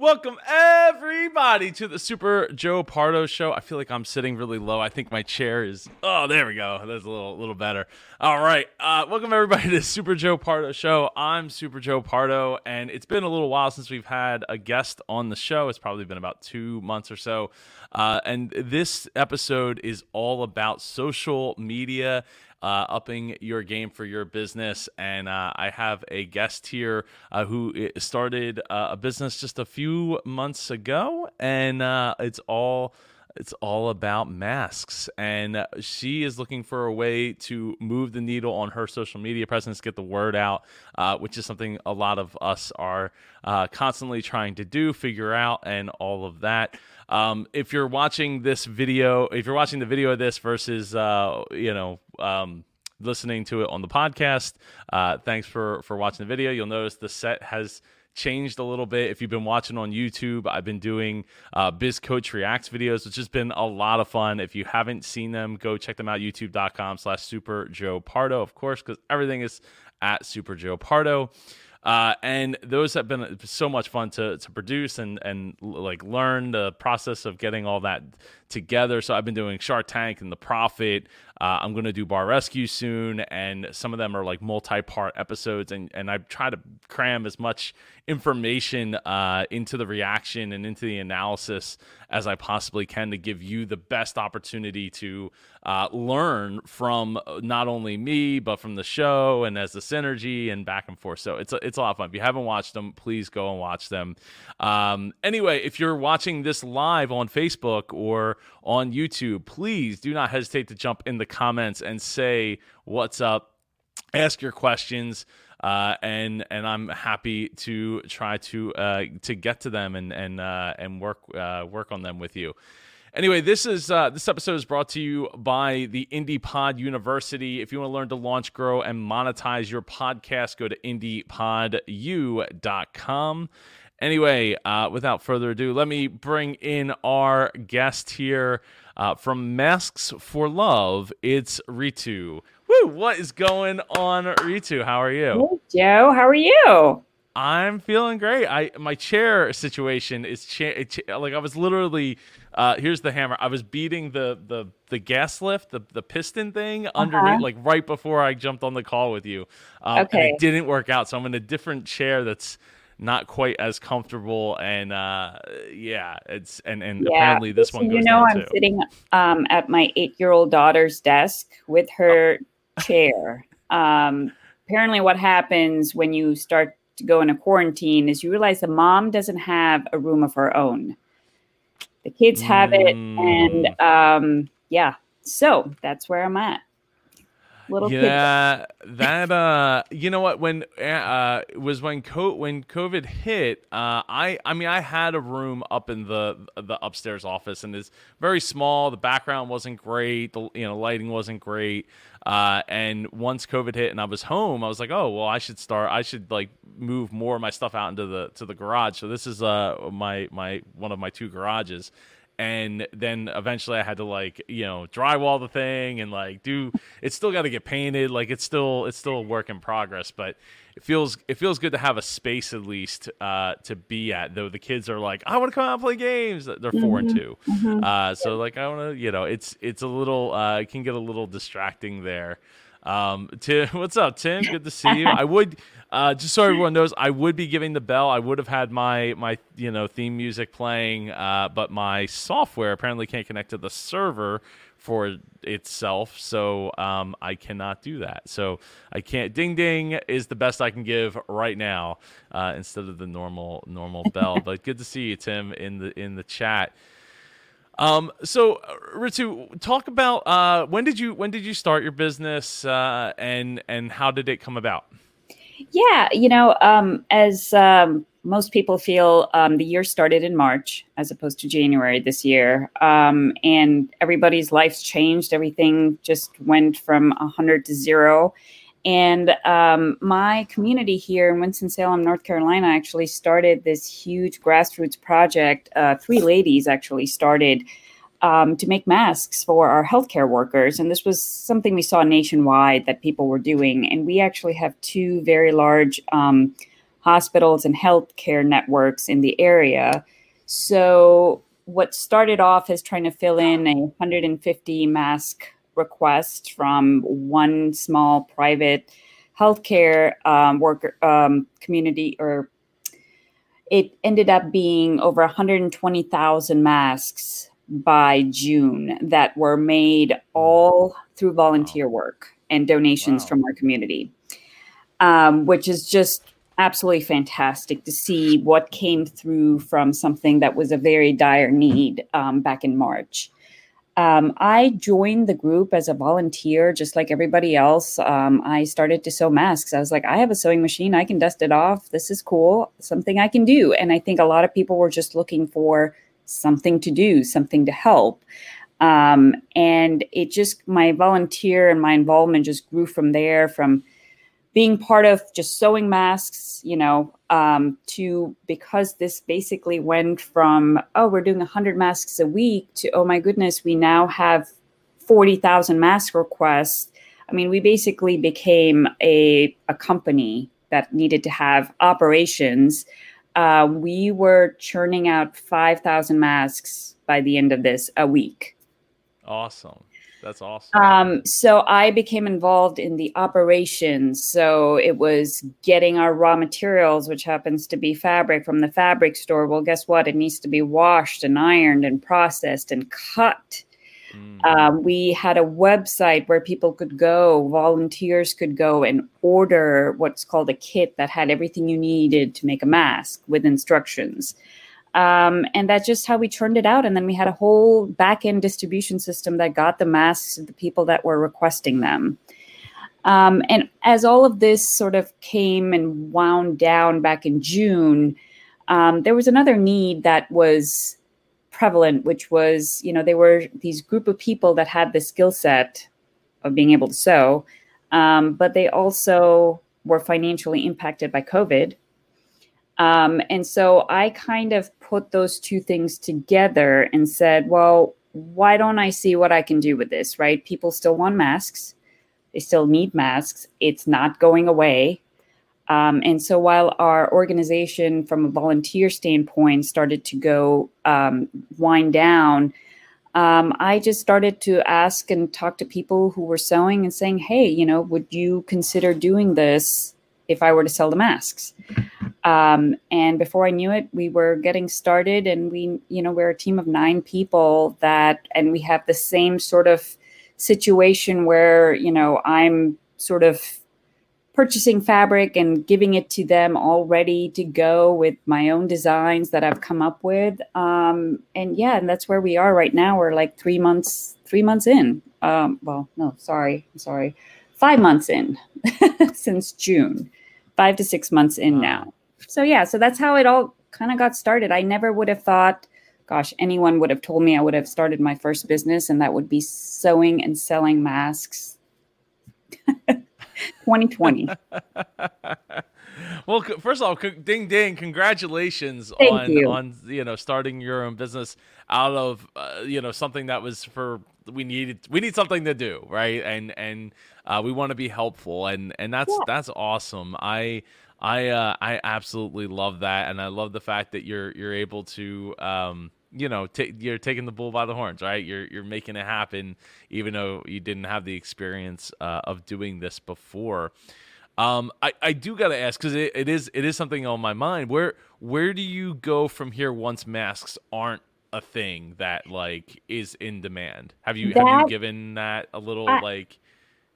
Welcome everybody to the Super Joe Pardo show. I feel like I'm sitting really low. I think my chair is Oh, there we go. That's a little little better. All right. Uh, welcome everybody to the Super Joe Pardo show. I'm Super Joe Pardo and it's been a little while since we've had a guest on the show. It's probably been about 2 months or so. Uh, and this episode is all about social media uh, upping your game for your business. And uh, I have a guest here uh, who started uh, a business just a few months ago, and uh, it's all it's all about masks. And she is looking for a way to move the needle on her social media presence get the word out uh, which is something a lot of us are uh, constantly trying to do figure out and all of that um, if you're watching this video, if you're watching the video of this versus, uh, you know, um, listening to it on the podcast, uh, thanks for for watching the video. You'll notice the set has changed a little bit. If you've been watching on YouTube, I've been doing uh, Biz Coach Reacts videos, which has been a lot of fun. If you haven't seen them, go check them out. YouTube.com slash Super Joe Pardo, of course, because everything is at Super Joe Pardo. Uh, and those have been so much fun to, to produce and, and like learn the process of getting all that together. So I've been doing Shark Tank and The Profit. Uh, I'm going to do Bar Rescue soon, and some of them are like multi-part episodes, and and I try to cram as much information uh, into the reaction and into the analysis as I possibly can to give you the best opportunity to uh, learn from not only me but from the show and as the synergy and back and forth. So it's a, it's a lot of fun. If you haven't watched them, please go and watch them. Um, anyway, if you're watching this live on Facebook or on YouTube, please do not hesitate to jump in the comments and say what's up, ask your questions. Uh, and and I'm happy to try to uh, to get to them and and uh, and work uh, work on them with you. Anyway, this is uh, this episode is brought to you by the IndiePod University. If you want to learn to launch, grow, and monetize your podcast, go to indiepodu.com. Anyway, uh, without further ado, let me bring in our guest here uh, from Masks for Love. It's Ritu. Woo! What is going on, Ritu? How are you? Hey, Joe. How are you? I'm feeling great. I my chair situation is cha- like I was literally uh, here's the hammer. I was beating the the the gas lift, the the piston thing uh-huh. underneath, like right before I jumped on the call with you. Um, okay, it didn't work out, so I'm in a different chair that's not quite as comfortable and uh yeah it's and and yeah. apparently this one you know i'm too. sitting um at my eight year old daughter's desk with her oh. chair um apparently what happens when you start to go into quarantine is you realize the mom doesn't have a room of her own the kids have it and mm. um yeah so that's where i'm at little yeah that uh you know what when uh was when co- when covid hit uh i i mean i had a room up in the the upstairs office and it's very small. The background wasn't great. The you know lighting wasn't great. Uh and once covid hit and i was home i was like oh well i should start i should like move more of my stuff out into the to the garage. So this is uh my my one of my two garages and then eventually I had to like you know drywall the thing and like do it's still got to get painted like it's still it's still a work in progress but it feels it feels good to have a space at least uh, to be at though the kids are like I want to come out and play games they're mm-hmm. 4 and mm-hmm. 2 mm-hmm. uh, so like I want to you know it's it's a little uh, it can get a little distracting there um, Tim, what's up, Tim? Good to see you. I would uh, just so everyone knows, I would be giving the bell. I would have had my my you know theme music playing, uh, but my software apparently can't connect to the server for itself, so um, I cannot do that. So I can't. Ding ding is the best I can give right now uh, instead of the normal normal bell. but good to see you, Tim, in the in the chat. Um, so uh, Ritu, talk about uh, when did you when did you start your business uh, and and how did it come about? Yeah, you know, um, as um, most people feel, um, the year started in March as opposed to January this year, um, and everybody's life's changed. Everything just went from hundred to zero. And um, my community here in Winston-Salem, North Carolina, actually started this huge grassroots project. Uh, three ladies actually started um, to make masks for our healthcare workers. And this was something we saw nationwide that people were doing. And we actually have two very large um, hospitals and healthcare networks in the area. So, what started off as trying to fill in a 150 mask request from one small private healthcare um, worker um, community or it ended up being over 120,000 masks by June that were made all through volunteer work and donations wow. from our community, um, which is just absolutely fantastic to see what came through from something that was a very dire need um, back in March. Um, I joined the group as a volunteer, just like everybody else. Um, I started to sew masks. I was like, I have a sewing machine. I can dust it off. This is cool. Something I can do. And I think a lot of people were just looking for something to do, something to help. Um, and it just, my volunteer and my involvement just grew from there, from being part of just sewing masks, you know, um, to because this basically went from, oh, we're doing 100 masks a week to, oh my goodness, we now have 40,000 mask requests. I mean, we basically became a, a company that needed to have operations. Uh, we were churning out 5,000 masks by the end of this a week. Awesome. That's awesome. Um, so I became involved in the operations. So it was getting our raw materials, which happens to be fabric from the fabric store. Well, guess what? It needs to be washed and ironed and processed and cut. Mm. Um, we had a website where people could go, volunteers could go and order what's called a kit that had everything you needed to make a mask with instructions. Um, and that's just how we churned it out. And then we had a whole back end distribution system that got the masks to the people that were requesting them. Um, and as all of this sort of came and wound down back in June, um, there was another need that was prevalent, which was, you know, they were these group of people that had the skill set of being able to sew, um, but they also were financially impacted by COVID. Um, and so I kind of put those two things together and said, well, why don't I see what I can do with this, right? People still want masks, they still need masks, it's not going away. Um, and so while our organization, from a volunteer standpoint, started to go um, wind down, um, I just started to ask and talk to people who were sewing and saying, hey, you know, would you consider doing this if I were to sell the masks? Um, and before I knew it, we were getting started, and we, you know, we're a team of nine people that, and we have the same sort of situation where, you know, I'm sort of purchasing fabric and giving it to them all ready to go with my own designs that I've come up with. Um, and yeah, and that's where we are right now. We're like three months, three months in. Um, well, no, sorry, I'm sorry, five months in since June, five to six months in now so yeah, so that's how it all kind of got started. I never would have thought, gosh, anyone would have told me I would have started my first business and that would be sewing and selling masks. 2020. well, first of all, ding ding, congratulations Thank on you. on you know starting your own business out of uh, you know something that was for we needed we need something to do right and and uh, we want to be helpful and and that's yeah. that's awesome. I I uh, I absolutely love that, and I love the fact that you're you're able to um, you know t- you're taking the bull by the horns, right? You're you're making it happen, even though you didn't have the experience uh, of doing this before. Um, I, I do gotta ask because it, it is it is something on my mind. Where where do you go from here once masks aren't a thing that like is in demand? Have you that, have you given that a little I, like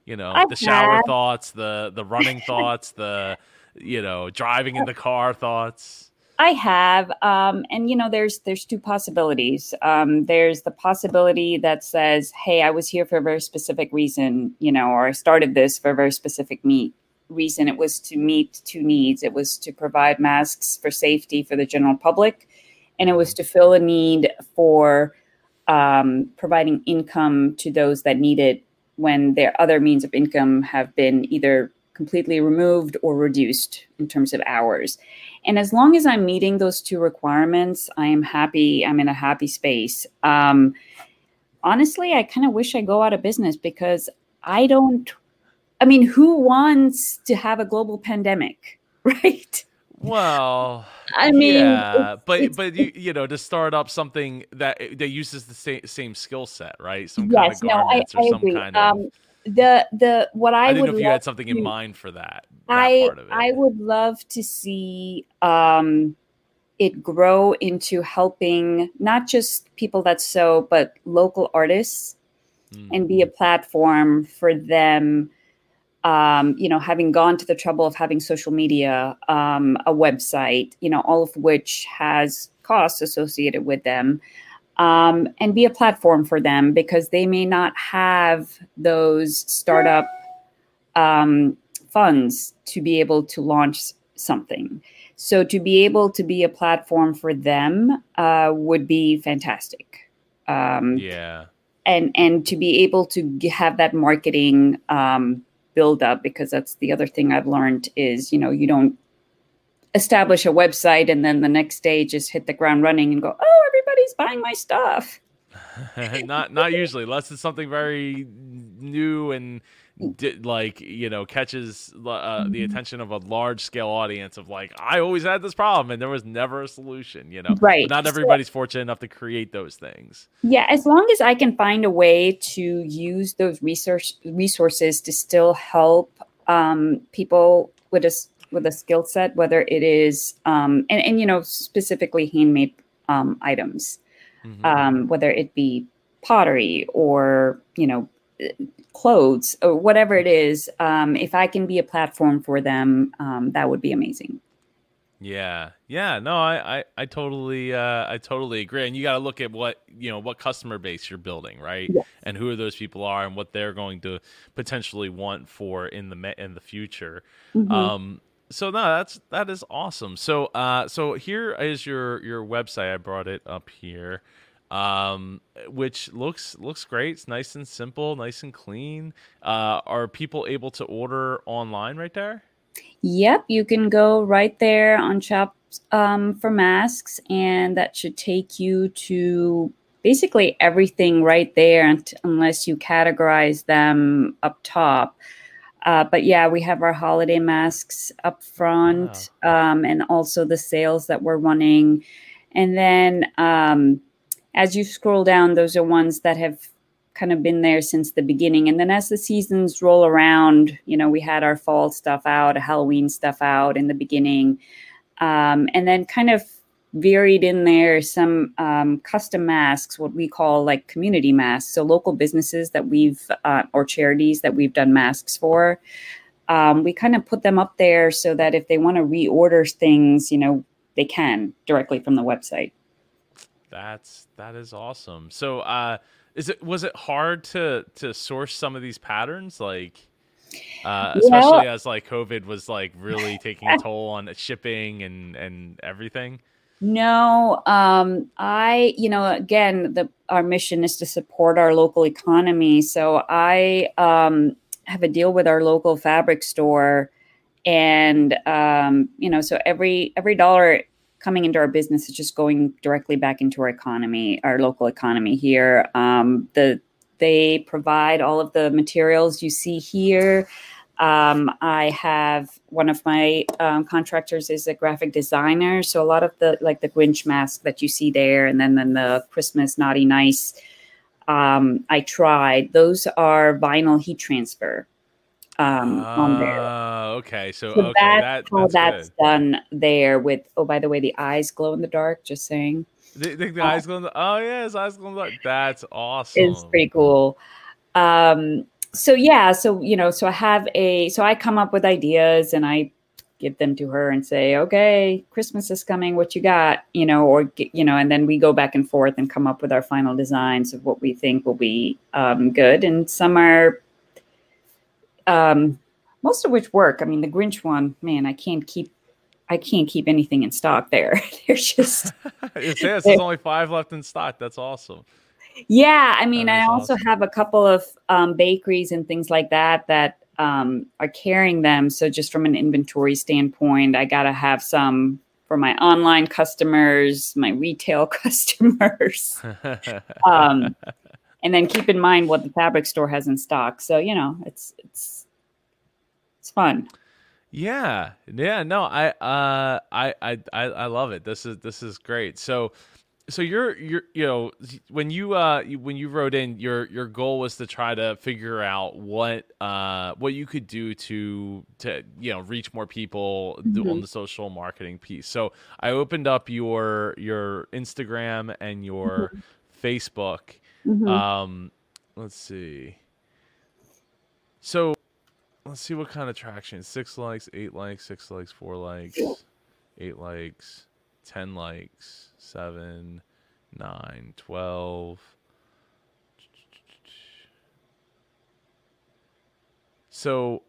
you know I've the shower had. thoughts, the the running thoughts, the you know, driving in the car thoughts? I have, um, and you know, there's there's two possibilities. Um, there's the possibility that says, "Hey, I was here for a very specific reason," you know, or I started this for a very specific meet reason. It was to meet two needs. It was to provide masks for safety for the general public, and it was to fill a need for um, providing income to those that need it when their other means of income have been either completely removed or reduced in terms of hours. And as long as I'm meeting those two requirements, I am happy. I'm in a happy space. Um, honestly, I kind of wish I go out of business because I don't. I mean, who wants to have a global pandemic, right? Well, I mean, yeah, it's- but it's- but you you know to start up something that that uses the same same skill set, right? Some yes, kind of no, I, garments I or some agree. kind of. Um, the the what I, I, would know if you love had something in to- mind for that. that I part of it. I would love to see um, it grow into helping not just people that sew, but local artists, Mm. and be a platform for them. Um, you know, having gone to the trouble of having social media, um, a website, you know, all of which has costs associated with them, um, and be a platform for them because they may not have those startup um, funds to be able to launch something. So to be able to be a platform for them uh, would be fantastic. Um, yeah. and and to be able to have that marketing um, build up because that's the other thing I've learned is you know you don't establish a website and then the next day just hit the ground running and go oh buying my stuff not not usually unless it's something very new and di- like you know catches uh, the Mhm. attention of a large scale audience of like I always had this problem and there was never a solution you know Right. but not So- everybody's fortunate enough to create those things Yeah, as long as I can find a way to use those research resources to still help um, people with a with a skill set, whether it is um, and and you know specifically handmade um, items, Mhm. um, whether it be pottery or you know clothes or whatever it is. Um, if I can be a platform for them, um, that would be amazing. Yeah, yeah, no, I, I, I totally, uh, I totally agree. And you got to look at what you know, what customer base you're building, right? Yes. And who are those people are, and what they're going to potentially want for in the in the future. Mhm. Um, so no, that's that is awesome. So, uh, so here is your your website. I brought it up here, um, which looks looks great. It's nice and simple, nice and clean. Uh, are people able to order online right there? Yep, you can go right there on Shop um, for Masks, and that should take you to basically everything right there, unless you categorize them up top. Uh, but yeah, we have our holiday masks up front, um, and also the sales that we're running. And then um, as you scroll down, those are ones that have kind of been there since the beginning. And then as the seasons roll around, you know, we had our fall stuff out, Halloween stuff out in the beginning. Um, and then kind of varied in there some um, custom masks, what we call like community masks. So local businesses that we've, uh, or charities that we've done masks for. Um, we kind of put them up there so that if they want to reorder things, you know, they can directly from the website. That's that is awesome. So, uh, is it was it hard to to source some of these patterns, like, uh, Well- especially as like COVID was like really taking a toll on shipping and and everything? No, um, I, you know, again, the our mission is to support our local economy. So I um, have a deal with our local fabric store, and um, you know, so every every dollar coming into our business is just going directly back into our economy, our local economy here. Um, the they provide all of the materials you see here. Um, I have one of my um, contractors is a graphic designer, so a lot of the like the Grinch mask that you see there, and then then the Christmas naughty nice. Um, I tried those are vinyl heat transfer um, on there. Uh, okay, so, So okay, that's that, how that's, that's done there. With oh, by the way, the eyes glow in the dark. Just saying, The, the, the eyes going. Oh yeah, his eyes going. Like, that's awesome. It's pretty cool. Um, so yeah, so you know, so I have a so I come up with ideas and I give them to her and say, okay, Christmas is coming. What you got? You know, or you know, and then we go back and forth and come up with our final designs of what we think will be um, good. And some are, um, most of which work. I mean, the Grinch one, man, I can't keep. I can't keep anything in stock there. They're just it says there's only five left in stock. That's awesome. Yeah, I mean, I also awesome. have a couple of um, bakeries and things like that that um, are carrying them. So, just from an inventory standpoint, I got to have some for my online customers, my retail customers, um, and then keep in mind what the fabric store has in stock. So, you know, it's it's it's fun. Yeah, yeah, no, I, uh, I, I, I, I love it. This is this is great. So, so you're you're you know when you uh when you wrote in your your goal was to try to figure out what uh what you could do to to you know reach more people Mhm. on the social marketing piece. So I opened up your your Instagram and your Facebook. Mhm. Um, let's see. So let's see what kind of traction. Six likes, eight likes, six likes, four likes, eight likes, ten likes, seven, nine, twelve. So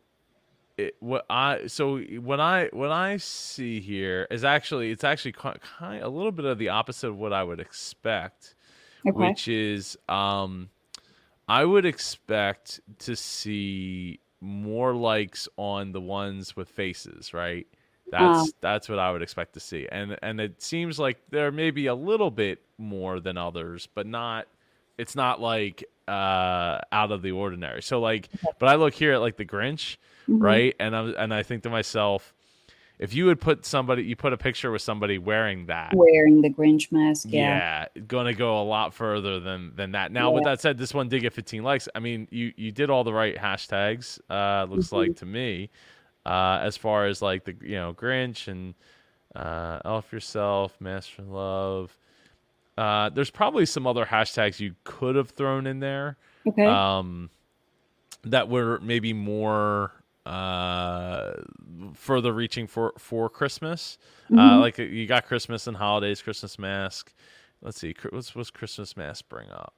it what I so what I what I see here is actually it's actually kind a little bit of the opposite of what I would expect okay. which is um I would expect to see more likes on the ones with faces, right? That's Um. that's what I would expect to see. And and it seems like there may be a little bit more than others, but not it's not like uh out of the ordinary. So like but I look here at like the Grinch, Mhm. right? And I and I think to myself if you would put somebody you put a picture with somebody wearing that Wearing the Grinch mask. Yeah. yeah, gonna go a lot further than than that. Now, with that said, this one did get 15 likes. I mean, you you did all the right hashtags. Uh, looks Mhm. like to me, uh, as far as like the you know Grinch and uh, Elf yourself, Masks for Love. Uh, there's probably some other hashtags you could have thrown in there Okay. um, that were maybe more uh, further reaching for for Christmas. Uh, Mhm. like you got Christmas and holidays, Christmas mask. Let's see, what's what's Christmas mask bring up?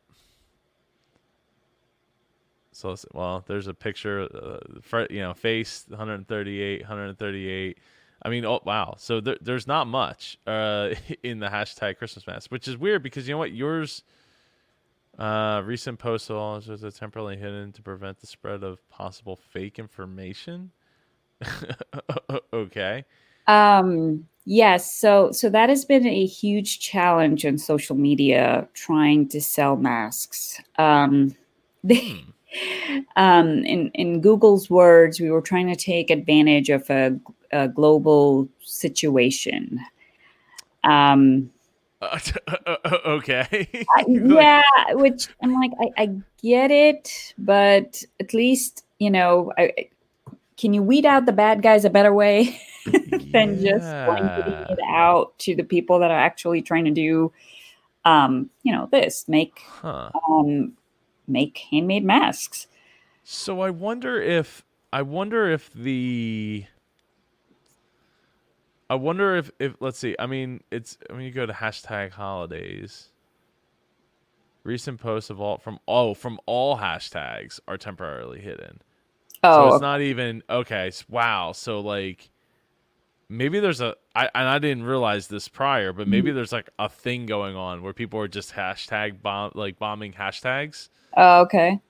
So let's, well, there's a picture, uh, for, you know, face 138, 138. I mean, oh wow. So there, there's not much uh, in the hashtag Christmas mask, which is weird because you know what, yours. Uh, recent post was temporarily hidden to prevent the spread of possible fake information. okay. Um, yes, so so that has been a huge challenge on social media trying to sell masks. Um, they, Hmm. Um, in in Google's words, we were trying to take advantage of a, a global situation. Um, Uh, okay. I- yeah, which I'm like, I, I get it, but at least you know, I, can you weed out the bad guys a better way? than just blanketing it out to the people that are actually trying to do um you know this make Huh. um make handmade masks So I wonder if I wonder if the I wonder if if let's see. I mean, it's when you go to hashtag holidays. Recent posts of all from oh from all hashtags are temporarily hidden. Oh, So oh it's not even okay. Wow. So like, maybe there's a I and I didn't realize this prior, but maybe there's like a thing going on where people are just hashtag bomb like bombing hashtags oh, okay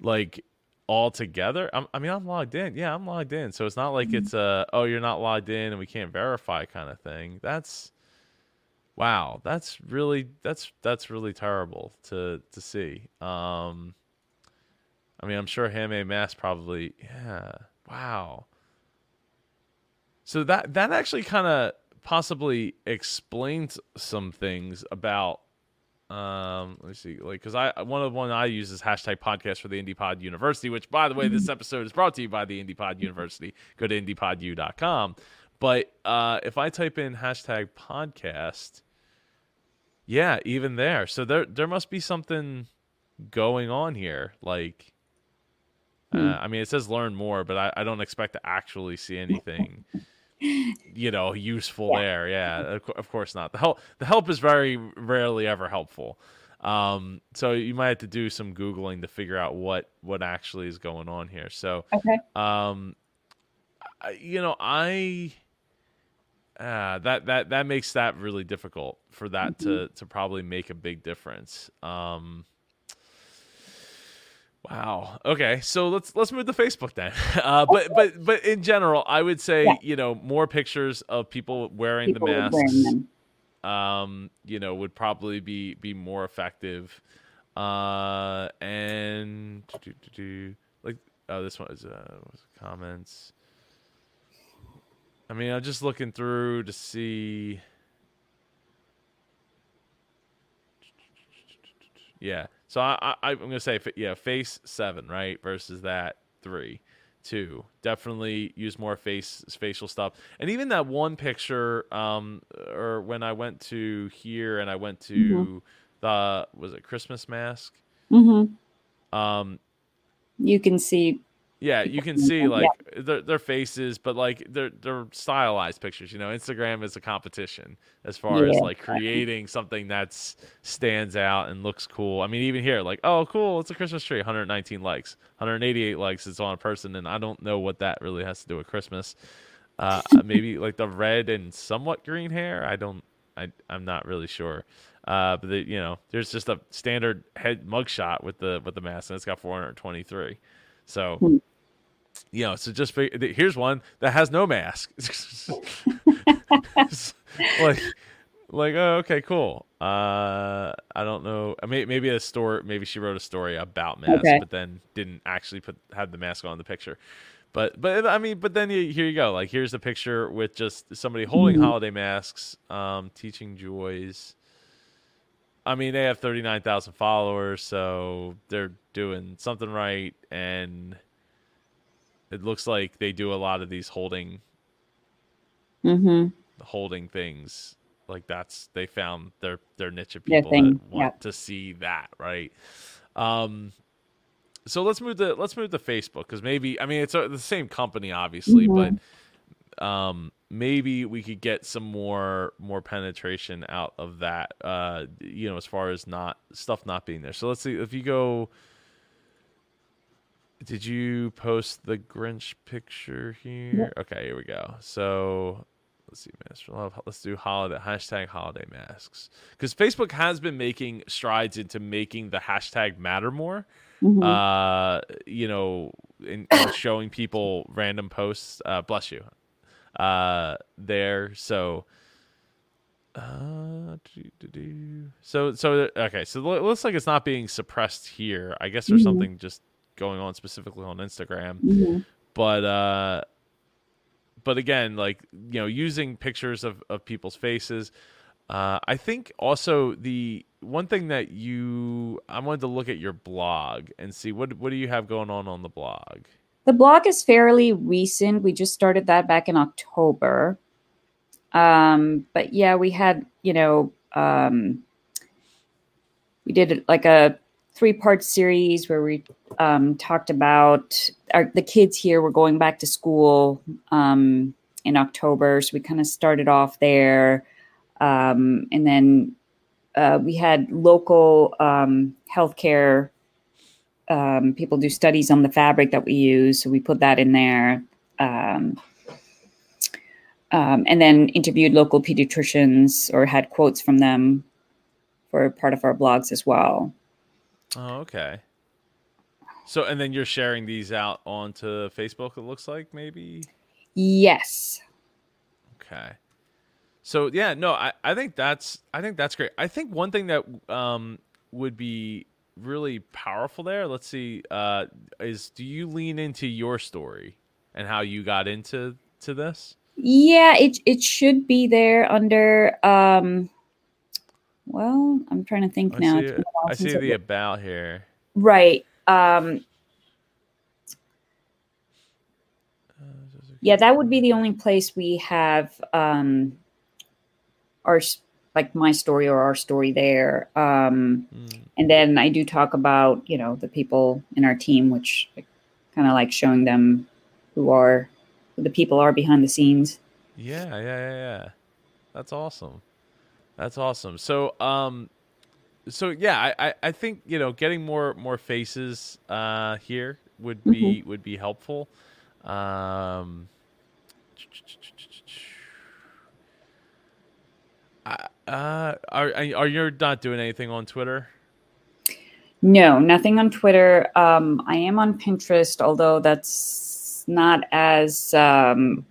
like all together. I'm, I mean, I'm logged in. Yeah, I'm logged in. So it's not like it's a oh you're not logged in and we can't verify kind of thing. That's wow. That's really that's that's really terrible to to see. Um, I mean, I'm sure Handmade Mass probably yeah. Wow. So that that actually kind of possibly explains some things about um let me see like because i one of the one i use is hashtag podcast for the indie pod university which by the way this episode is brought to you by the indie pod university. Go to indiepodu.com but uh if i type in hashtag podcast yeah even there. So there there must be something going on here like uh, Hmm. i mean it says learn more but I, I don't expect to actually see anything you know useful Yeah. there. Yeah of, course not. The help the help is very rarely ever helpful. Um so you might have to do some googling to figure out what what actually is going on here. So okay. um I- you know i uh, that that that makes that really difficult for that to to probably make a big difference. Um Wow. Okay. So let's let's move to Facebook then. Uh, but but but in general, I would say Yeah. you know more pictures of people wearing people the masks. wearing Um, you know, would probably be be more effective. Uh, and do, do, do, like oh, this one is uh, was comments. I mean, I'm just looking through to see. Yeah. So I, I I'm gonna say yeah, face seven right versus that three, two. Definitely use more face facial stuff, and even that one picture. Um, or when I went to here and I went to mm-hmm. the was it Christmas mask. Mm-hmm. Um, you can see yeah, you can see like yeah. their, their faces, but like they're they're stylized pictures. You know, Instagram is a competition as far yeah. as like creating something that stands out and looks cool. I mean, even here, like, oh, cool, it's a Christmas tree. 119 likes, 188 likes. It's on a person, and I don't know what that really has to do with Christmas. Uh, maybe like the red and somewhat green hair. I don't. I I'm not really sure. Uh, but the, you know, there's just a standard head mugshot with the with the mask, and it's got 423. So. You know, so just here's one that has no mask. like, like, oh, okay, cool. Uh, I don't know. Maybe, maybe a story. Maybe she wrote a story about masks, okay. but then didn't actually put had the mask on the picture. But, but I mean, but then you, here you go. Like, here's the picture with just somebody holding mm-hmm. holiday masks, um, teaching joys. I mean, they have thirty nine thousand followers, so they're doing something right, and it looks like they do a lot of these holding mm-hmm. holding things. Like that's they found their their niche of people that want to see that, right? Um so let's move to let's move to Facebook because maybe I mean it's a, the same company obviously, mm-hmm. but um maybe we could get some more more penetration out of that uh you know as far as not stuff not being there. So let's see if you go did you post the Grinch picture here? Okay, here we go. So let's see, Masks for Love. Let's do holiday hashtag holiday masks because Facebook has been making strides into making the hashtag matter more. Mm-hmm. Uh, you know, in, in showing people random posts. Uh, bless you. Uh, there. So. Uh, so so okay. So it looks like it's not being suppressed here. I guess there's mm-hmm. something just going on specifically on Instagram. Mm-hmm. But uh but again, like, you know, using pictures of, of people's faces. Uh I think also the one thing that you I wanted to look at your blog and see what what do you have going on on the blog? The blog is fairly recent. We just started that back in October. Um, but yeah, we had, you know, um, we did like a three part series where we um, talked about our, the kids here were going back to school um, in October. So we kind of started off there. Um, and then uh, we had local um, healthcare um, people do studies on the fabric that we use. So we put that in there. Um, and then interviewed local pediatricians or had quotes from them for part of our blogs as well. Oh, okay. So, and then you're sharing these out onto Facebook. It looks like maybe. Yes. Okay. So yeah, no, I, I think that's I think that's great. I think one thing that um would be really powerful there. Let's see, uh, is do you lean into your story and how you got into to this? Yeah, it it should be there under um well, I'm trying to think I now. See I see the about here. Right. Um, yeah, that would be the only place we have um, our like my story or our story there. Um, mm. And then I do talk about you know the people in our team, which kind of like showing them who are who the people are behind the scenes. Yeah, yeah, yeah, yeah. That's awesome. That's awesome. So, um, so yeah, I, I, I think you know getting more more faces uh, here would be mm-hmm. would be helpful. Um, uh, are are you not doing anything on Twitter? No, nothing on Twitter. Um, I am on Pinterest, although that's not as um,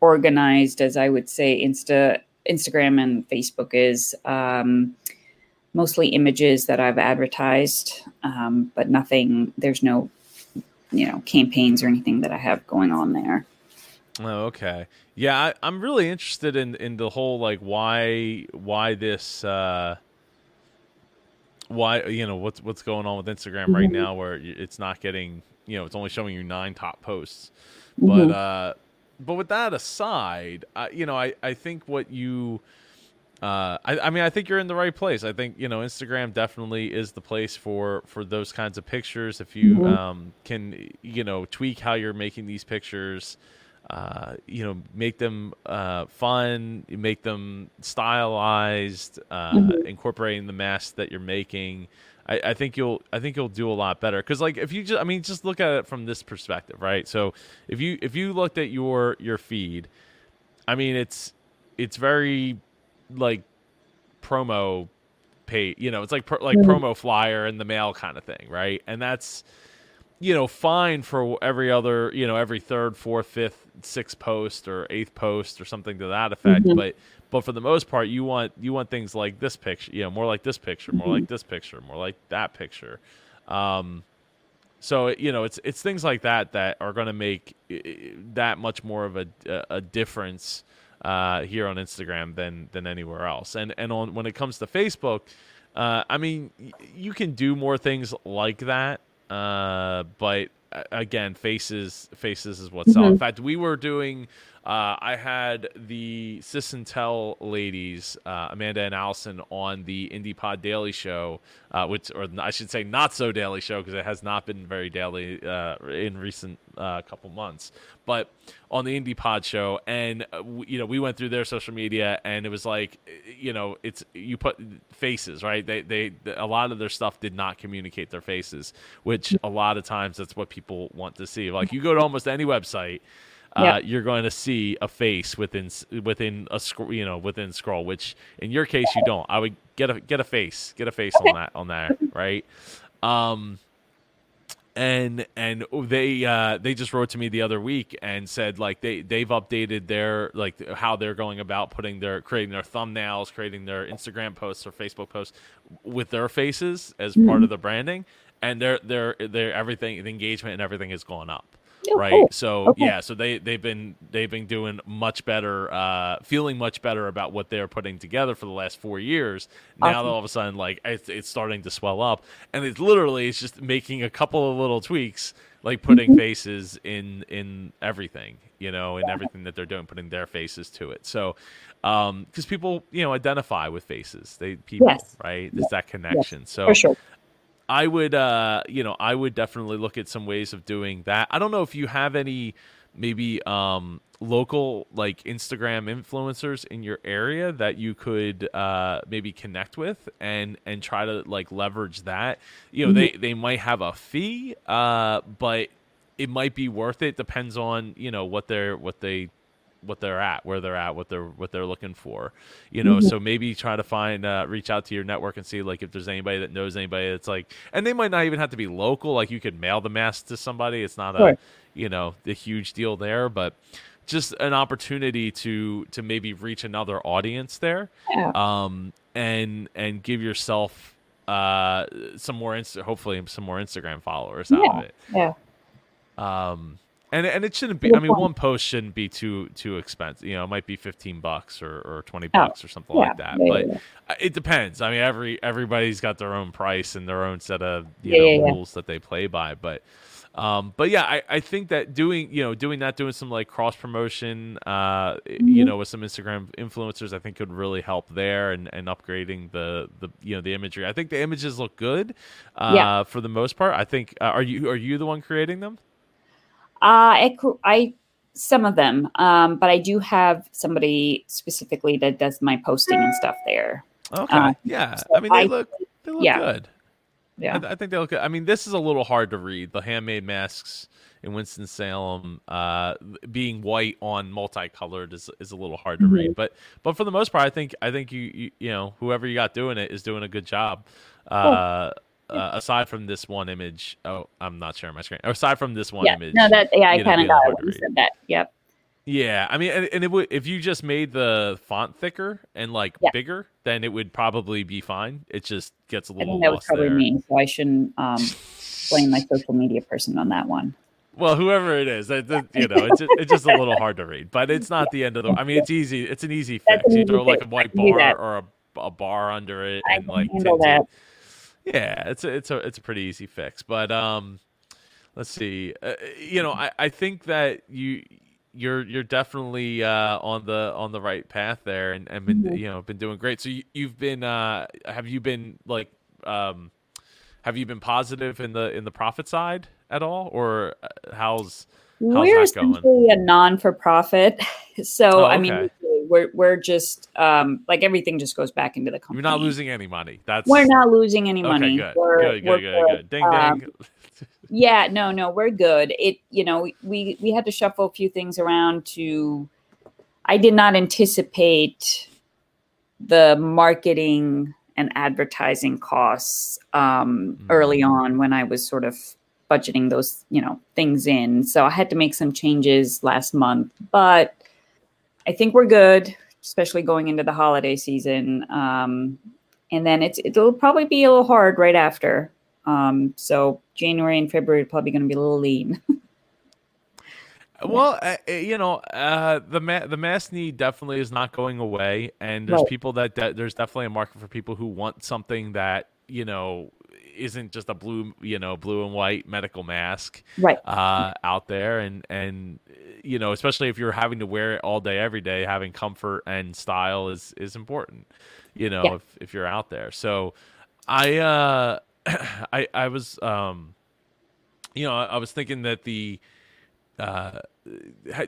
organized as I would say Insta Instagram and Facebook is um, mostly images that I've advertised, um, but nothing. There's no, you know, campaigns or anything that I have going on there. Oh, okay. Yeah, I, I'm really interested in in the whole like why why this uh why you know what's what's going on with Instagram right Mhm. now where it's not getting you know it's only showing you nine top posts. Mhm. But uh but with that aside, I, you know I I think what you uh, I, I mean, I think you're in the right place. I think you know Instagram definitely is the place for for those kinds of pictures. If you Mhm. um, can, you know, tweak how you're making these pictures, uh, you know, make them uh, fun, make them stylized, uh, Mhm. incorporating the masks that you're making. I, I think you'll I think you'll do a lot better because like if you just I mean just look at it from this perspective, right? So if you if you looked at your your feed, I mean it's it's very like promo pay you know it's like pro, like Mhm. promo flyer in the mail kind of thing right and that's you know fine for every other you know every third fourth fifth sixth post or eighth post or something to that effect Mhm. but but for the most part you want you want things like this picture you know more like this picture more like this picture more like that picture um so you know it's it's things like that that are going to make that much more of a a difference uh, here on Instagram than than anywhere else. And and on when it comes to Facebook, uh, I mean y- you can do more things like that, uh, but uh, again, faces faces is what's selling. In fact, we were doing. Uh, I had the Sis and Tell ladies, uh, Amanda and Allison, on the Indie Pod Daily Show, uh, which, or I should say, not so daily show because it has not been very daily uh, in recent uh, couple months. But on the Indie Pod Show, and uh, you know, we went through their social media, and it was like, you know, it's you put faces, right? They they a lot of their stuff did not communicate their faces, which a lot of times that's what people want to see. Like you go to almost any website uh, you're going to see a face within within a scroll, you know, within scroll. Which in your case you don't. I would get a get a face, get a face on that on there, right? Um, and and they uh, they just wrote to me the other week and said like they they've updated their like how they're going about putting their creating their thumbnails, creating their Instagram posts or Facebook posts with their faces as part Mhm. of the branding, and their their their everything the engagement and everything has gone up Oh, right cool. so Okay. yeah so they they've been they've been doing much better uh feeling much better about what they're putting together for the last four years now Awesome. all of a sudden like it's, it's starting to swell up and it's literally it's just making a couple of little tweaks like putting Mhm. faces in in everything you know in everything that they're doing putting their faces to it so um because people you know identify with faces they people Yes. right it's that connection so For sure. I would, uh, you know, I would definitely look at some ways of doing that. I don't know if you have any maybe um, local like Instagram influencers in your area that you could uh, maybe connect with and and try to like leverage that. You know, they they might have a fee, uh, but it might be worth it. Depends on you know what they're what they what they're at, where they're at, what they're what they're looking for. You know, Mhm. so maybe try to find uh, reach out to your network and see like if there's anybody that knows anybody that's like and they might not even have to be local, like you could mail the mask to somebody. It's not a you know, the huge deal there, but just an opportunity to to maybe reach another audience there. Yeah. Um and and give yourself uh some more insta hopefully some more Instagram followers out Yeah. of it. Yeah. Um, and and it shouldn't be. I mean, one post shouldn't be too too expensive. You know, it might be fifteen bucks or, or twenty Oh, bucks or something Yeah. like that. yeah, but uh, it depends. I mean, every everybody's got their own price and their own set of you Yeah, know yeah, rules that they play by. But um, but yeah, I, I think that doing you know doing that, doing some like cross promotion, uh, you Mhm. know, with some Instagram influencers, I think could really help there and, and upgrading the the you know the imagery. I think the images look good, uh, for the most part. I think uh, are you are you the one creating them? Uh, I, I some of them, um, but I do have somebody specifically that does my posting and stuff there. Okay. Uh, yeah. so I mean, they I- look they look yeah. good. Yeah. I, I think they look good. I mean, this is a little hard to read. The handmade masks in Winston Salem, uh, being white on multicolored is is a little hard to Mhm. read. But but for the most part, I think I think you you, you know whoever you got doing it is doing a good job. Uh, uh, aside from this one image, oh, I'm not sharing my screen. Aside from this one yeah. image, No, that yeah, I kind of got it when you said that. Yep. Yeah, I mean, and, and it would if you just made the font thicker and like Yeah. bigger, then it would probably be fine. It just gets a little I think that was probably there. me, so I shouldn't um, blame my social media person on that one. well, whoever it is, that, that, you know, it's just, it's just a little hard to read, but it's not the end of the. I mean, it's easy. It's an easy fix. An You easy throw like a white I can do bar or a, a bar under it, I and like handle tint it. Yeah, it's a it's a it's a pretty easy fix. But um, let's see. Uh, you know, I, I think that you you're you're definitely uh, on the on the right path there, and and been Mhm. you know been doing great. So you, you've been uh, have you been like um, have you been positive in the in the profit side at all, or uh, how's We're that going? essentially a non-for-profit, so Oh, I mean, okay. We're we're just um, like everything just goes back into the company. you're not losing any money? That's We're not losing any okay. money. Good. We're, good, good, good, good. Ding, Um, ding. Yeah, no, no, we're good. It, you know, we we had to shuffle a few things around to. I did not anticipate the marketing and advertising costs um, Mm. early on when I was sort of budgeting those, you know, things in. So I had to make some changes last month, but I think we're good, especially going into the holiday season. Um, and then it's it'll probably be a little hard right after. Um, so January and February are probably going to be a little lean. Well, uh, uh, you know, uh, the ma- the mass need definitely is not going away, and there's Right. people that, that there's definitely a market for people who want something that you know isn't just a blue you know blue and white medical mask right. uh, out there, and and uh, you know especially if you're having to wear it all day every day, having comfort and style is is important. You know, Yeah. if if you're out there, so I uh, I I was um, you know I, I was thinking that the uh,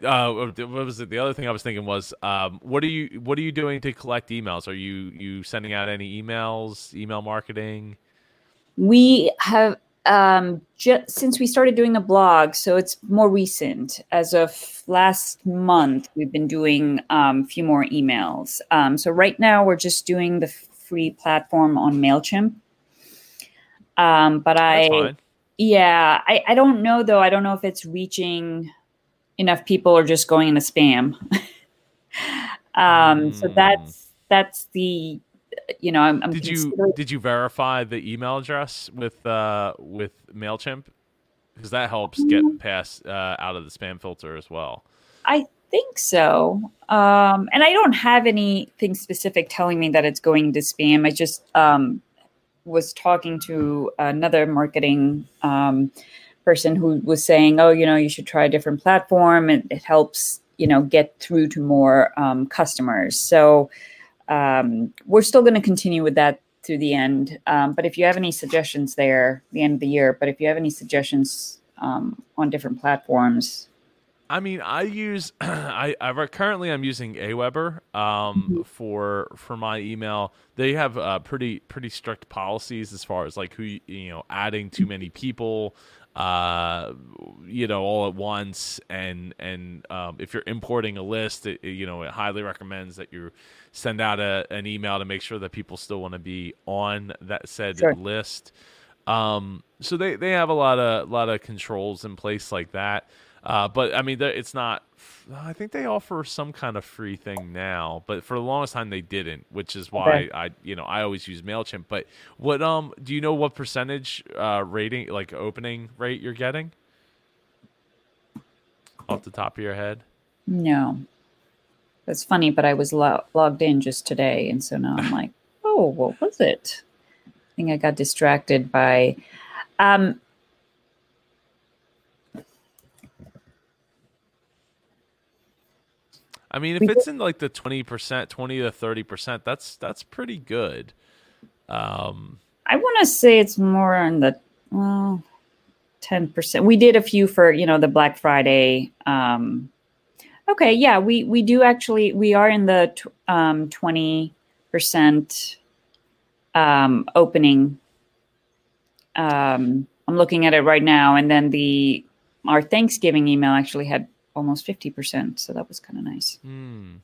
uh, what was it? The other thing I was thinking was, um, what are you what are you doing to collect emails? Are you you sending out any emails, email marketing? We have um, just since we started doing the blog, so it's more recent. As of last month, we've been doing um, a few more emails. Um, so right now, we're just doing the free platform on Mailchimp. Um, but I, yeah, I, I don't know though. I don't know if it's reaching enough people or just going into spam. um, so Hmm. that's that's the, you know, I'm, I'm Did you did you verify the email address with uh, with Mailchimp? Because that helps get Mm-hmm. past uh, out of the spam filter as well. I think so. Um, and I don't have anything specific telling me that it's going to spam. I just um, was talking to another marketing um, person who was saying, "Oh, you know, you should try a different platform. and it helps, you know, get through to more um, customers." So um, we're still going to continue with that through the end. Um, but if you have any suggestions there, the end of the year. But if you have any suggestions um, on different platforms, I mean, I use I, I currently I'm using Aweber um, for for my email. They have uh, pretty pretty strict policies as far as like who you know adding too many people, uh, you know, all at once, and and um, if you're importing a list, it, it, you know, it highly recommends that you send out a, an email to make sure that people still want to be on that said Sure. list. Um, so they, they have a lot of lot of controls in place like that. Uh, but I mean, it's not. I think they offer some kind of free thing now, but for the longest time they didn't, which is why Okay. I, you know, I always use Mailchimp. But what um, do you know what percentage uh rating, like opening rate, you're getting off the top of your head? No. That's funny, but I was lo- logged in just today. And so now I'm like, oh, what was it? I think I got distracted by. Um, I mean, if it's in like the twenty percent, twenty to thirty percent, that's that's pretty good. Um, I want to say it's more on the well, 10%. We did a few for, you know, the Black Friday. Um, okay. Yeah. We, we do actually, we are in the um, 20% um, opening. Um, I'm looking at it right now. And then the, our Thanksgiving email actually had almost 50%. So that was kind of nice. hmm.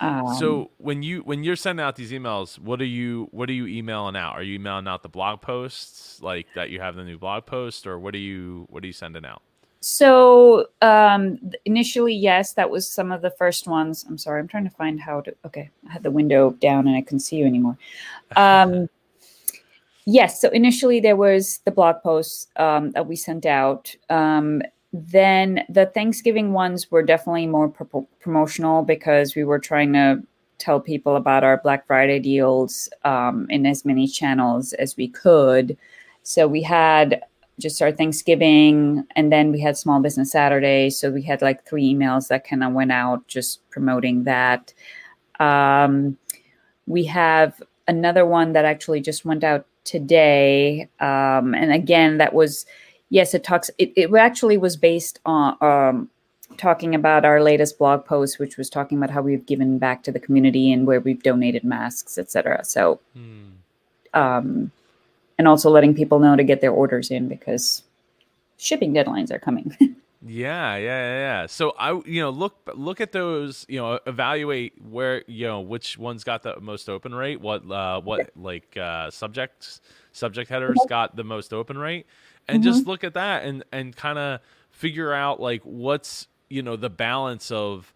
Um, So when you when you're sending out these emails, what are you what are you emailing out? Are you emailing out the blog posts like that you have the new blog post, or what are you what are you sending out? So um, initially, yes, that was some of the first ones. I'm sorry, I'm trying to find how to. Okay, I had the window down and I couldn't see you anymore. Um, yes, so initially there was the blog posts um, that we sent out. Um, then the Thanksgiving ones were definitely more pro- promotional because we were trying to tell people about our Black Friday deals um, in as many channels as we could. So we had just our Thanksgiving, and then we had Small Business Saturday. So we had like three emails that kind of went out just promoting that. Um, we have another one that actually just went out today, um, and again, that was yes, it talks. It, it actually was based on um, talking about our latest blog post, which was talking about how we've given back to the community and where we've donated masks, etc. So. Hmm. Um, and also letting people know to get their orders in because shipping deadlines are coming. yeah, yeah, yeah. So I, you know, look look at those. You know, evaluate where you know which ones got the most open rate. What uh, what like uh, subjects subject headers got the most open rate, and mm-hmm. just look at that and and kind of figure out like what's you know the balance of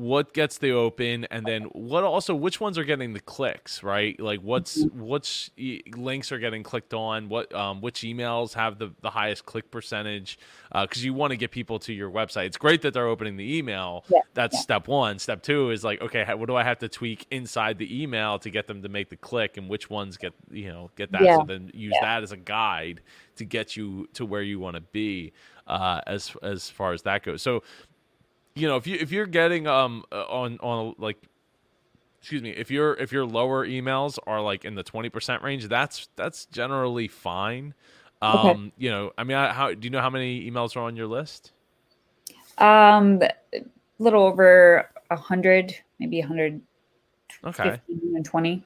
what gets the open and then what also which ones are getting the clicks right? Like what's mm-hmm. which links are getting clicked on? What um, which emails have the, the highest click percentage? Because uh, you want to get people to your website. It's great that they're opening the email. Yeah, that's yeah. step one. Step two is like okay what do i have to tweak inside the email to get them to make the click and which ones get you know get that? Yeah. so then use that as a guide to get you to where you want to be uh, as as far as that goes. So you know if you if you're getting um uh, on on like excuse me if your if your lower emails are like in the 20% range that's that's generally fine. Um okay. you know i mean how do you know how many emails are on your list? Um a little over a hundred maybe a hundred okay. and 20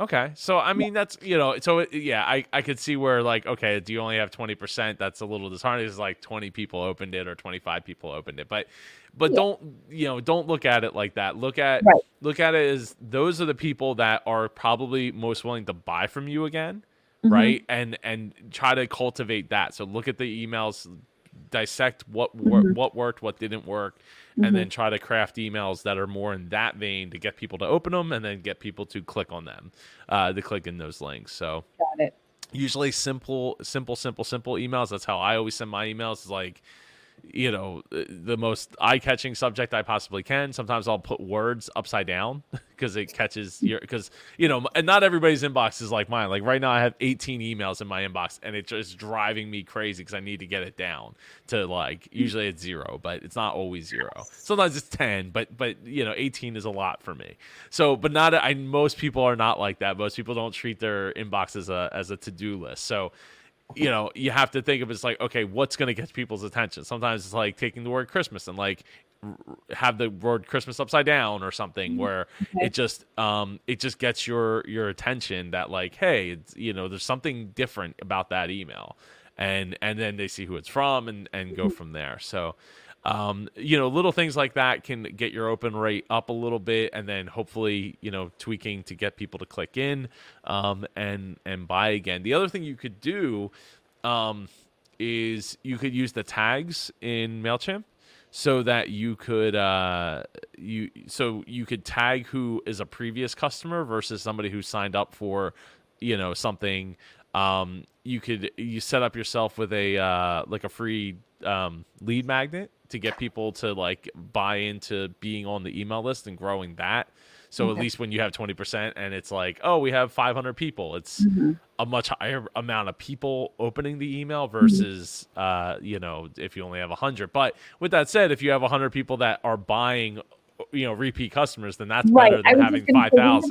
Okay. So I mean that's you know so it, yeah I I could see where like okay do you only have 20% that's a little disheartening it's like 20 people opened it or 25 people opened it but but yeah. don't you know don't look at it like that look at right. look at it as those are the people that are probably most willing to buy from you again mm-hmm. right and and try to cultivate that so look at the emails dissect what wor- mm-hmm. what worked what didn't work mm-hmm. and then try to craft emails that are more in that vein to get people to open them and then get people to click on them uh, to click in those links so usually simple simple simple simple emails that's how i always send my emails is like you know the most eye-catching subject i possibly can. Sometimes i'll put words upside down because it catches your because you know and not everybody's inbox is like mine. Like right now i have 18 emails in my inbox and it's just driving me crazy because i need to get it down to like usually it's zero but it's not always zero. Sometimes it's 10 but but you know 18 is a lot for me. So but not i most people are not like that. Most people don't treat their inbox as a as a to-do list. So you know, you have to think of it as like, okay, what's going to get people's attention? Sometimes it's like taking the word Christmas and like have the word Christmas upside down or something mm-hmm. where it just um it just gets your your attention that like, hey, it's, you know, there's something different about that email. And and then they see who it's from and and go mm-hmm. from there. So um, you know, little things like that can get your open rate up a little bit, and then hopefully, you know, tweaking to get people to click in um, and and buy again. The other thing you could do um, is you could use the tags in Mailchimp so that you could uh, you so you could tag who is a previous customer versus somebody who signed up for you know something um, you could you set up yourself with a uh, like a free um, lead magnet to get people to like buy into being on the email list and growing that. So okay. at least when you have 20% and it's like, oh, we have 500 people, it's mm-hmm. a much higher amount of people opening the email mm-hmm. versus, mm-hmm. uh, you know, if you only have 100. But with that said, if you have 100 people that are buying, you know, repeat customers, then that's right. better than having 5,000.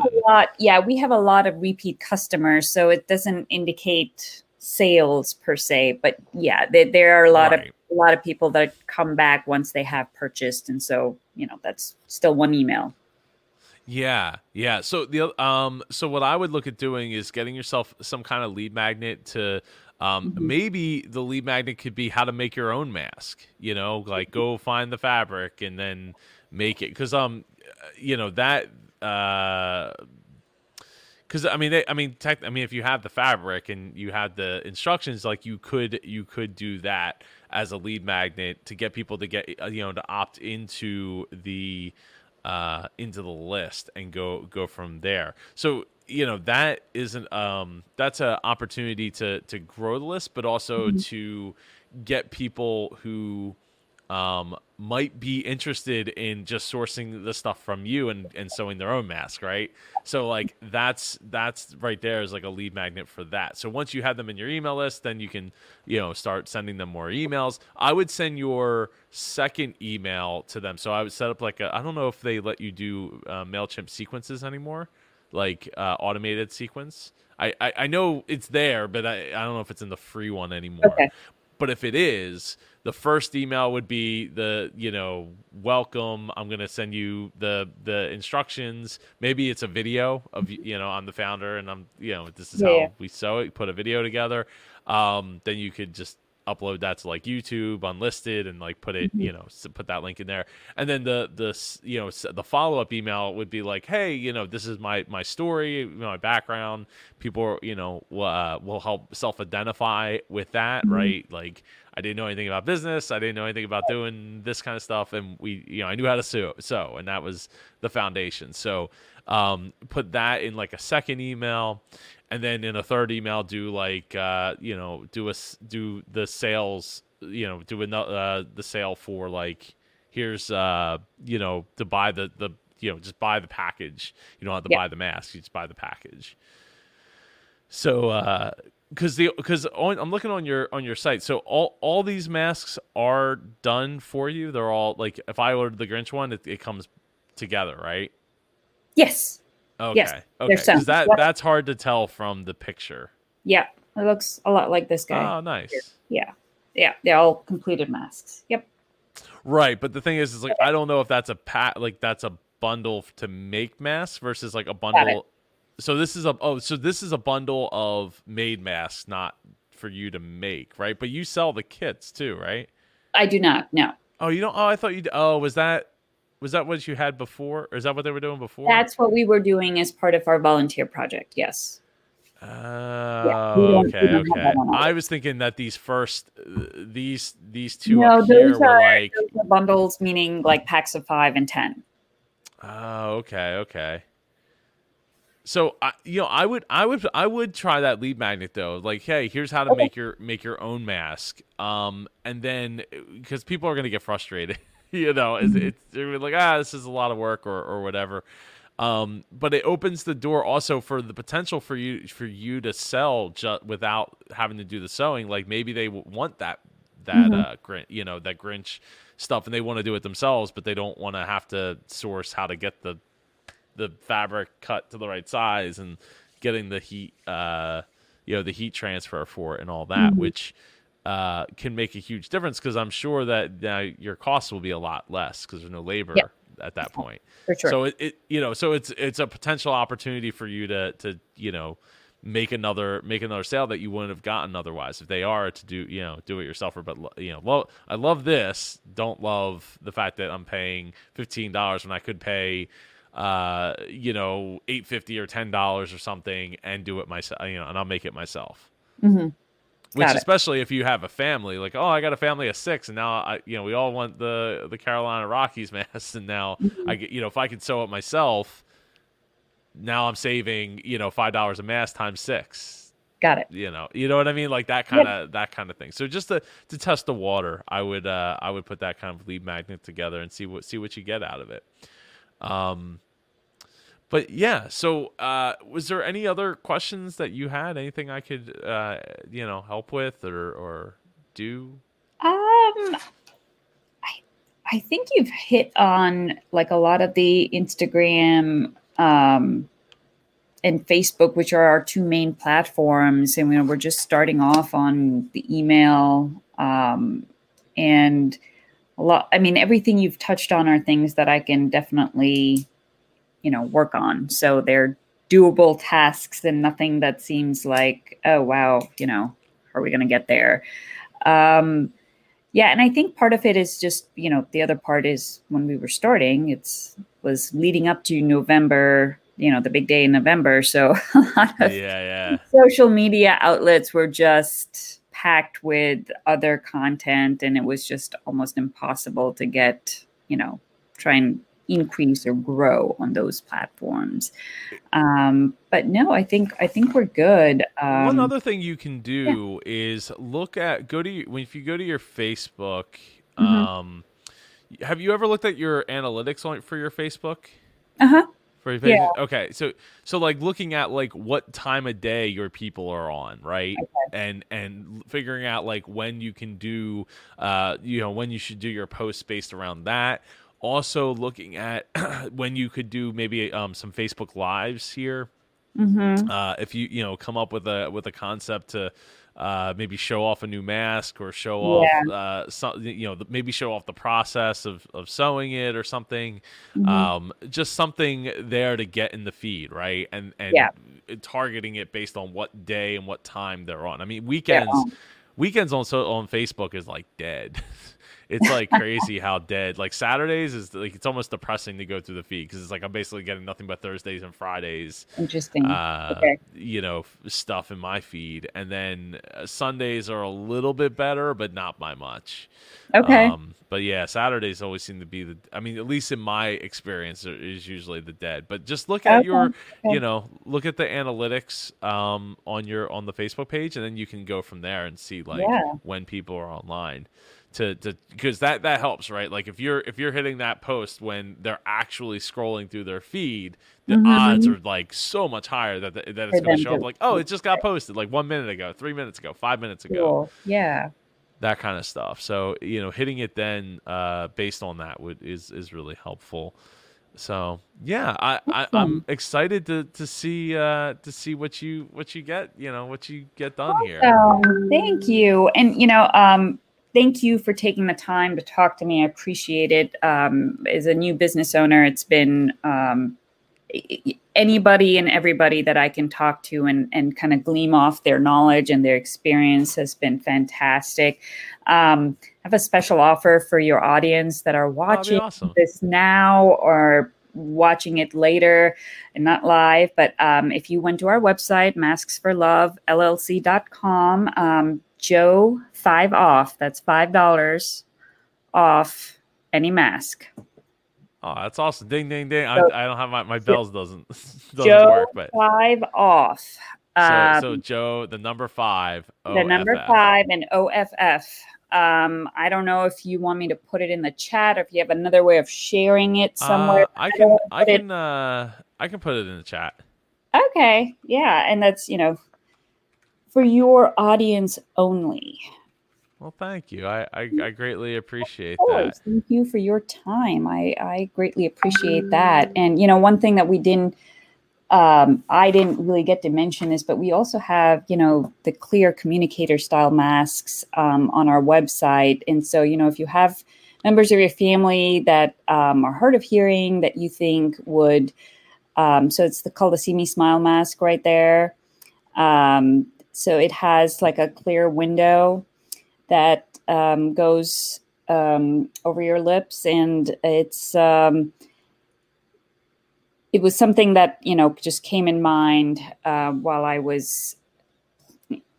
Yeah, we have a lot of repeat customers. So it doesn't indicate sales per se, but yeah, there, there are a lot right. of a lot of people that come back once they have purchased, and so you know that's still one email. Yeah, yeah. So the um, so what I would look at doing is getting yourself some kind of lead magnet to um, mm-hmm. maybe the lead magnet could be how to make your own mask. You know, like go find the fabric and then make it. Because um, you know that uh, because I mean, they, I mean, tech, I mean, if you have the fabric and you have the instructions, like you could, you could do that as a lead magnet to get people to get, uh, you know, to opt into the, uh, into the list and go go from there. So you know that isn't um, that's an opportunity to to grow the list, but also mm-hmm. to get people who um, might be interested in just sourcing the stuff from you and, and sewing their own mask, right? So like that's that's right there is like a lead magnet for that. So once you have them in your email list, then you can you know start sending them more emails. I would send your second email to them. So I would set up like a I don't know if they let you do uh, Mailchimp sequences anymore, like uh, automated sequence. I, I, know it's there, but I, I don't know if it's in the free one anymore. Okay. But if it is, the first email would be the you know welcome i'm going to send you the the instructions maybe it's a video of you know i'm the founder and i'm you know this is yeah. how we sew it put a video together um, then you could just upload that to like YouTube unlisted and like put it, mm-hmm. you know, put that link in there. And then the the you know the follow up email would be like, hey, you know, this is my my story, my background. People, you know, uh, will help self identify with that, mm-hmm. right? Like. I didn't know anything about business. I didn't know anything about doing this kind of stuff, and we, you know, I knew how to sew, sew, and that was the foundation. So, um, put that in like a second email, and then in a third email do like uh, you know do a do the sales you know do another uh, the sale for like here's uh you know to buy the the you know just buy the package you don't have to yeah. buy the mask you just buy the package so uh because the because i'm looking on your on your site so all all these masks are done for you they're all like if i ordered the grinch one it, it comes together right yes Okay. Yes, okay. Because that that's hard to tell from the picture. Yeah, it looks a lot like this guy. Oh, nice. Yeah, yeah, they're all completed masks. Yep. Right, but the thing is, is like I don't know if that's a pat like that's a bundle to make masks versus like a bundle. So this is a oh, so this is a bundle of made masks, not for you to make, right? But you sell the kits too, right? I do not. No. Oh, you don't. Oh, I thought you. Oh, was that was that what you had before, or is that what they were doing before? That's what we were doing as part of our volunteer project. Yes. Oh, uh, yeah, okay, okay. I was thinking that these first, uh, these these two no, those are, like those are bundles, meaning like packs of five and ten. Oh, okay, okay. So I, you know, I would, I would, I would try that lead magnet though. Like, hey, here's how to make your make your own mask. Um, and then because people are gonna get frustrated. you know, it's, mm-hmm. it's they're like, ah, this is a lot of work or, or whatever. Um, but it opens the door also for the potential for you for you to sell just without having to do the sewing. Like maybe they want that that mm-hmm. uh Grinch, you know, that Grinch stuff, and they want to do it themselves, but they don't want to have to source how to get the the fabric cut to the right size and getting the heat, uh, you know, the heat transfer for it and all that, mm-hmm. which uh, can make a huge difference because I'm sure that now your costs will be a lot less because there's no labor at that point. Sure. So it, it, you know, so it's it's a potential opportunity for you to to you know make another make another sale that you wouldn't have gotten otherwise if they are to do you know do it yourself or but you know well I love this don't love the fact that I'm paying fifteen dollars when I could pay uh you know eight fifty or ten dollars or something and do it myself you know and I'll make it myself. Mm-hmm. Which, especially if you have a family, like, oh, I got a family of six, and now I, you know, we all want the the Carolina Rockies mask, and now mm-hmm. I get, you know, if I could sew it myself, now I'm saving, you know, five dollars a mask times six. Got it. You know, you know what I mean, like that kind of that kind of thing. So just to to test the water, I would uh I would put that kind of lead magnet together and see what see what you get out of it. Um, but yeah, so uh, was there any other questions that you had? Anything I could, uh, you know, help with or or do? Um, I I think you've hit on like a lot of the Instagram um, and Facebook, which are our two main platforms, and you know, we're just starting off on the email um, and a lot. I mean, everything you've touched on are things that I can definitely you know work on so they're doable tasks and nothing that seems like oh wow you know are we going to get there um yeah and i think part of it is just you know the other part is when we were starting it's was leading up to november you know the big day in november so a lot of yeah, yeah. social media outlets were just packed with other content and it was just almost impossible to get you know try and increase or grow on those platforms. Um, but no, I think I think we're good. Um, One other thing you can do yeah. is look at go to when if you go to your Facebook. Mm-hmm. Um, have you ever looked at your analytics on for your Facebook? Uh huh. For your Facebook? Yeah. Okay, so so like looking at like what time of day your people are on, right? Okay. And and figuring out like when you can do, uh, you know, when you should do your posts based around that. Also looking at when you could do maybe um, some Facebook lives here. Mm-hmm. Uh, if you you know come up with a with a concept to uh, maybe show off a new mask or show yeah. off uh, some, you know maybe show off the process of, of sewing it or something mm-hmm. um, just something there to get in the feed right and and yeah. targeting it based on what day and what time they're on i mean weekends yeah. weekends on so on facebook is like dead it's like crazy how dead. Like Saturdays is like it's almost depressing to go through the feed because it's like I'm basically getting nothing but Thursdays and Fridays. Interesting. Uh, okay. You know stuff in my feed, and then uh, Sundays are a little bit better, but not by much. Okay. Um, but yeah, Saturdays always seem to be the. I mean, at least in my experience, is usually the dead. But just look at okay. your, okay. you know, look at the analytics um, on your on the Facebook page, and then you can go from there and see like yeah. when people are online to to because that that helps right like if you're if you're hitting that post when they're actually scrolling through their feed the mm-hmm. odds are like so much higher that that it's going to show up like oh it just got posted like one minute ago three minutes ago five minutes ago cool. yeah that kind of stuff so you know hitting it then uh based on that would is is really helpful so yeah i, I i'm excited to to see uh to see what you what you get you know what you get done awesome. here thank you and you know um thank you for taking the time to talk to me. I appreciate it. Um, as a new business owner, it's been um, anybody and everybody that I can talk to and, and kind of gleam off their knowledge and their experience has been fantastic. Um, I have a special offer for your audience that are watching awesome. this now or watching it later and not live. But um, if you went to our website, masksforlovellc.com, um, Joe five off. That's five dollars off any mask. Oh, that's awesome! Ding, ding, ding! So, I, I, don't have my my bells doesn't doesn't Joe work, but five off. So, um, so Joe, the number five, O-F-F. the number five, and OFF. Um, I don't know if you want me to put it in the chat or if you have another way of sharing it uh, somewhere. Uh, I can, I can, uh, I can put it in the chat. Okay, yeah, and that's you know for your audience only. Well, thank you. I, I, I greatly appreciate that. Thank you for your time. I, I greatly appreciate that. And, you know, one thing that we didn't, um, I didn't really get to mention is, but we also have, you know, the clear communicator style masks um, on our website. And so, you know, if you have members of your family that um, are hard of hearing that you think would, um, so it's the, called the See Me Smile mask right there. Um, so it has like a clear window that um, goes um, over your lips, and it's um, it was something that you know just came in mind uh, while I was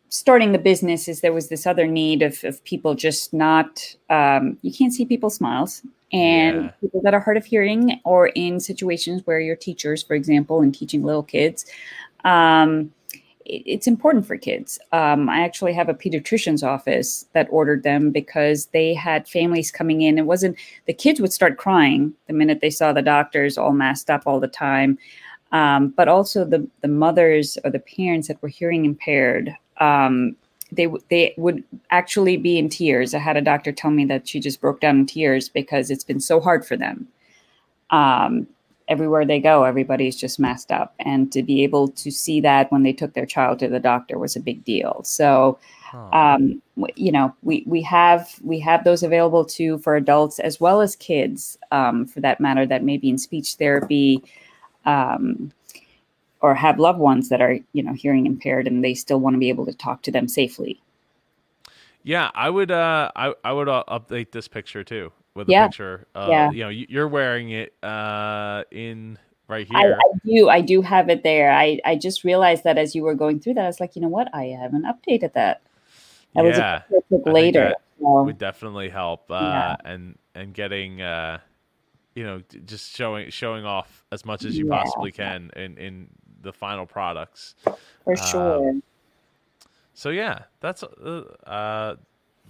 starting the business. Is there was this other need of, of people just not um, you can't see people's smiles and yeah. people that are hard of hearing or in situations where you're teachers, for example, and teaching little kids. Um, it's important for kids. Um, I actually have a pediatrician's office that ordered them because they had families coming in. It wasn't the kids would start crying the minute they saw the doctors all masked up all the time, um, but also the the mothers or the parents that were hearing impaired. Um, they they would actually be in tears. I had a doctor tell me that she just broke down in tears because it's been so hard for them. Um, everywhere they go, everybody's just messed up. And to be able to see that when they took their child to the doctor was a big deal. So, um, you know, we, we have we have those available too for adults as well as kids, um, for that matter, that may be in speech therapy. Um, or have loved ones that are, you know, hearing impaired and they still want to be able to talk to them safely. Yeah, I would. Uh, I I would uh, update this picture too with a yeah. picture. Uh, yeah. You know, you're wearing it uh, in right here. I, I, do. I do have it there. I, I just realized that as you were going through that, I was like, you know what? I haven't updated that. That yeah. was a later. So. Would definitely help. Uh, yeah. And and getting uh, you know, just showing showing off as much as you yeah. possibly can in in the final products. For sure. Um, so yeah, that's uh, uh,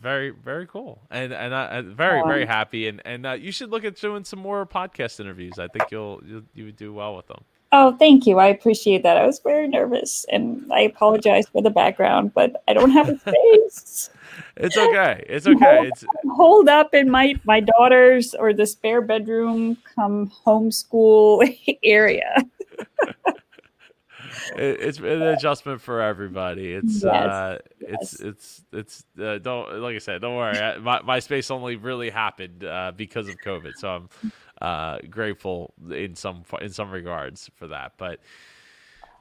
very very cool, and and I, very very happy, and and uh, you should look at doing some more podcast interviews. I think you'll, you'll you would do well with them. Oh, thank you. I appreciate that. I was very nervous, and I apologize for the background, but I don't have a space. it's okay. It's okay. It's hold up in my my daughter's or the spare bedroom come homeschool area. it, it's an adjustment for everybody. It's yes, uh, yes. it's it's it's uh, don't like I said, don't worry. my my space only really happened uh, because of COVID, so I'm uh, grateful in some in some regards for that. But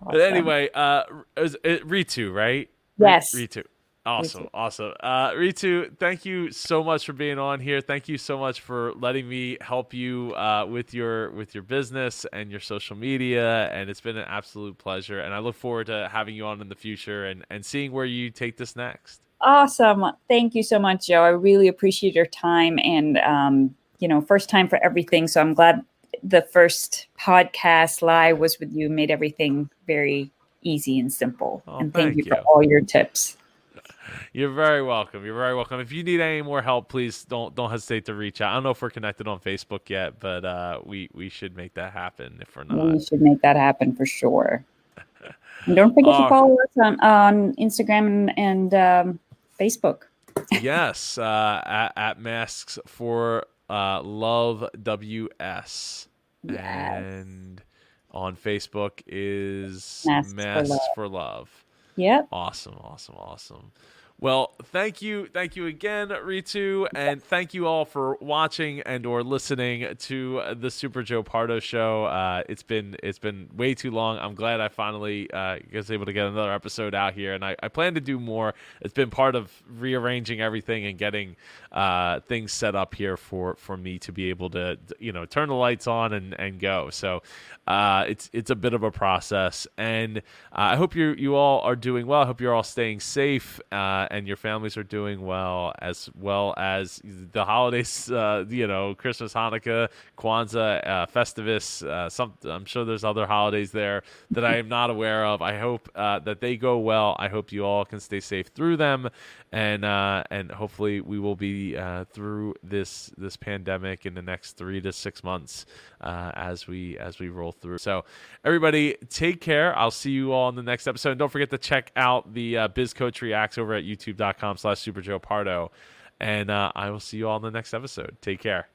awesome. but anyway, uh, it, Ritu, right? Yes, Ritu. Awesome, awesome. Uh, Ritu, thank you so much for being on here. Thank you so much for letting me help you uh, with your with your business and your social media. And it's been an absolute pleasure. And I look forward to having you on in the future and and seeing where you take this next. Awesome. Thank you so much, Joe. I really appreciate your time and um, you know, first time for everything. So I'm glad the first podcast live was with you, made everything very easy and simple. Oh, and thank, thank you, you for all your tips. You're very welcome. You're very welcome. If you need any more help, please don't don't hesitate to reach out. I don't know if we're connected on Facebook yet, but uh, we we should make that happen. If we're not, we should make that happen for sure. and don't forget uh, to follow us on on Instagram and, and um, Facebook. yes, uh, at, at masks for uh, love ws yes. and on Facebook is Masks, Masks for, love. for Love. Yep. Awesome, awesome, awesome. Well, thank you, thank you again, Ritu, and thank you all for watching and or listening to the Super Joe Pardo show. Uh, it's been it's been way too long. I'm glad I finally uh, was able to get another episode out here, and I, I plan to do more. It's been part of rearranging everything and getting uh, things set up here for for me to be able to you know turn the lights on and and go. So uh, it's it's a bit of a process, and uh, I hope you you all are doing well. I hope you're all staying safe uh, and your families are doing well, as well as the holidays. Uh, you know, Christmas, Hanukkah, Kwanzaa, uh, Festivus. Uh, some I'm sure there's other holidays there that I am not aware of. I hope that they go well. I hope you all can stay safe through them, and and hopefully we will be through this this pandemic in the next three to six months as we as we roll through. So, everybody, take care. I'll see you all in the next episode. And don't forget to check out the uh, Biz Coach Reacts over at youtube.com slash Super Joe Pardo. And uh, I will see you all in the next episode. Take care.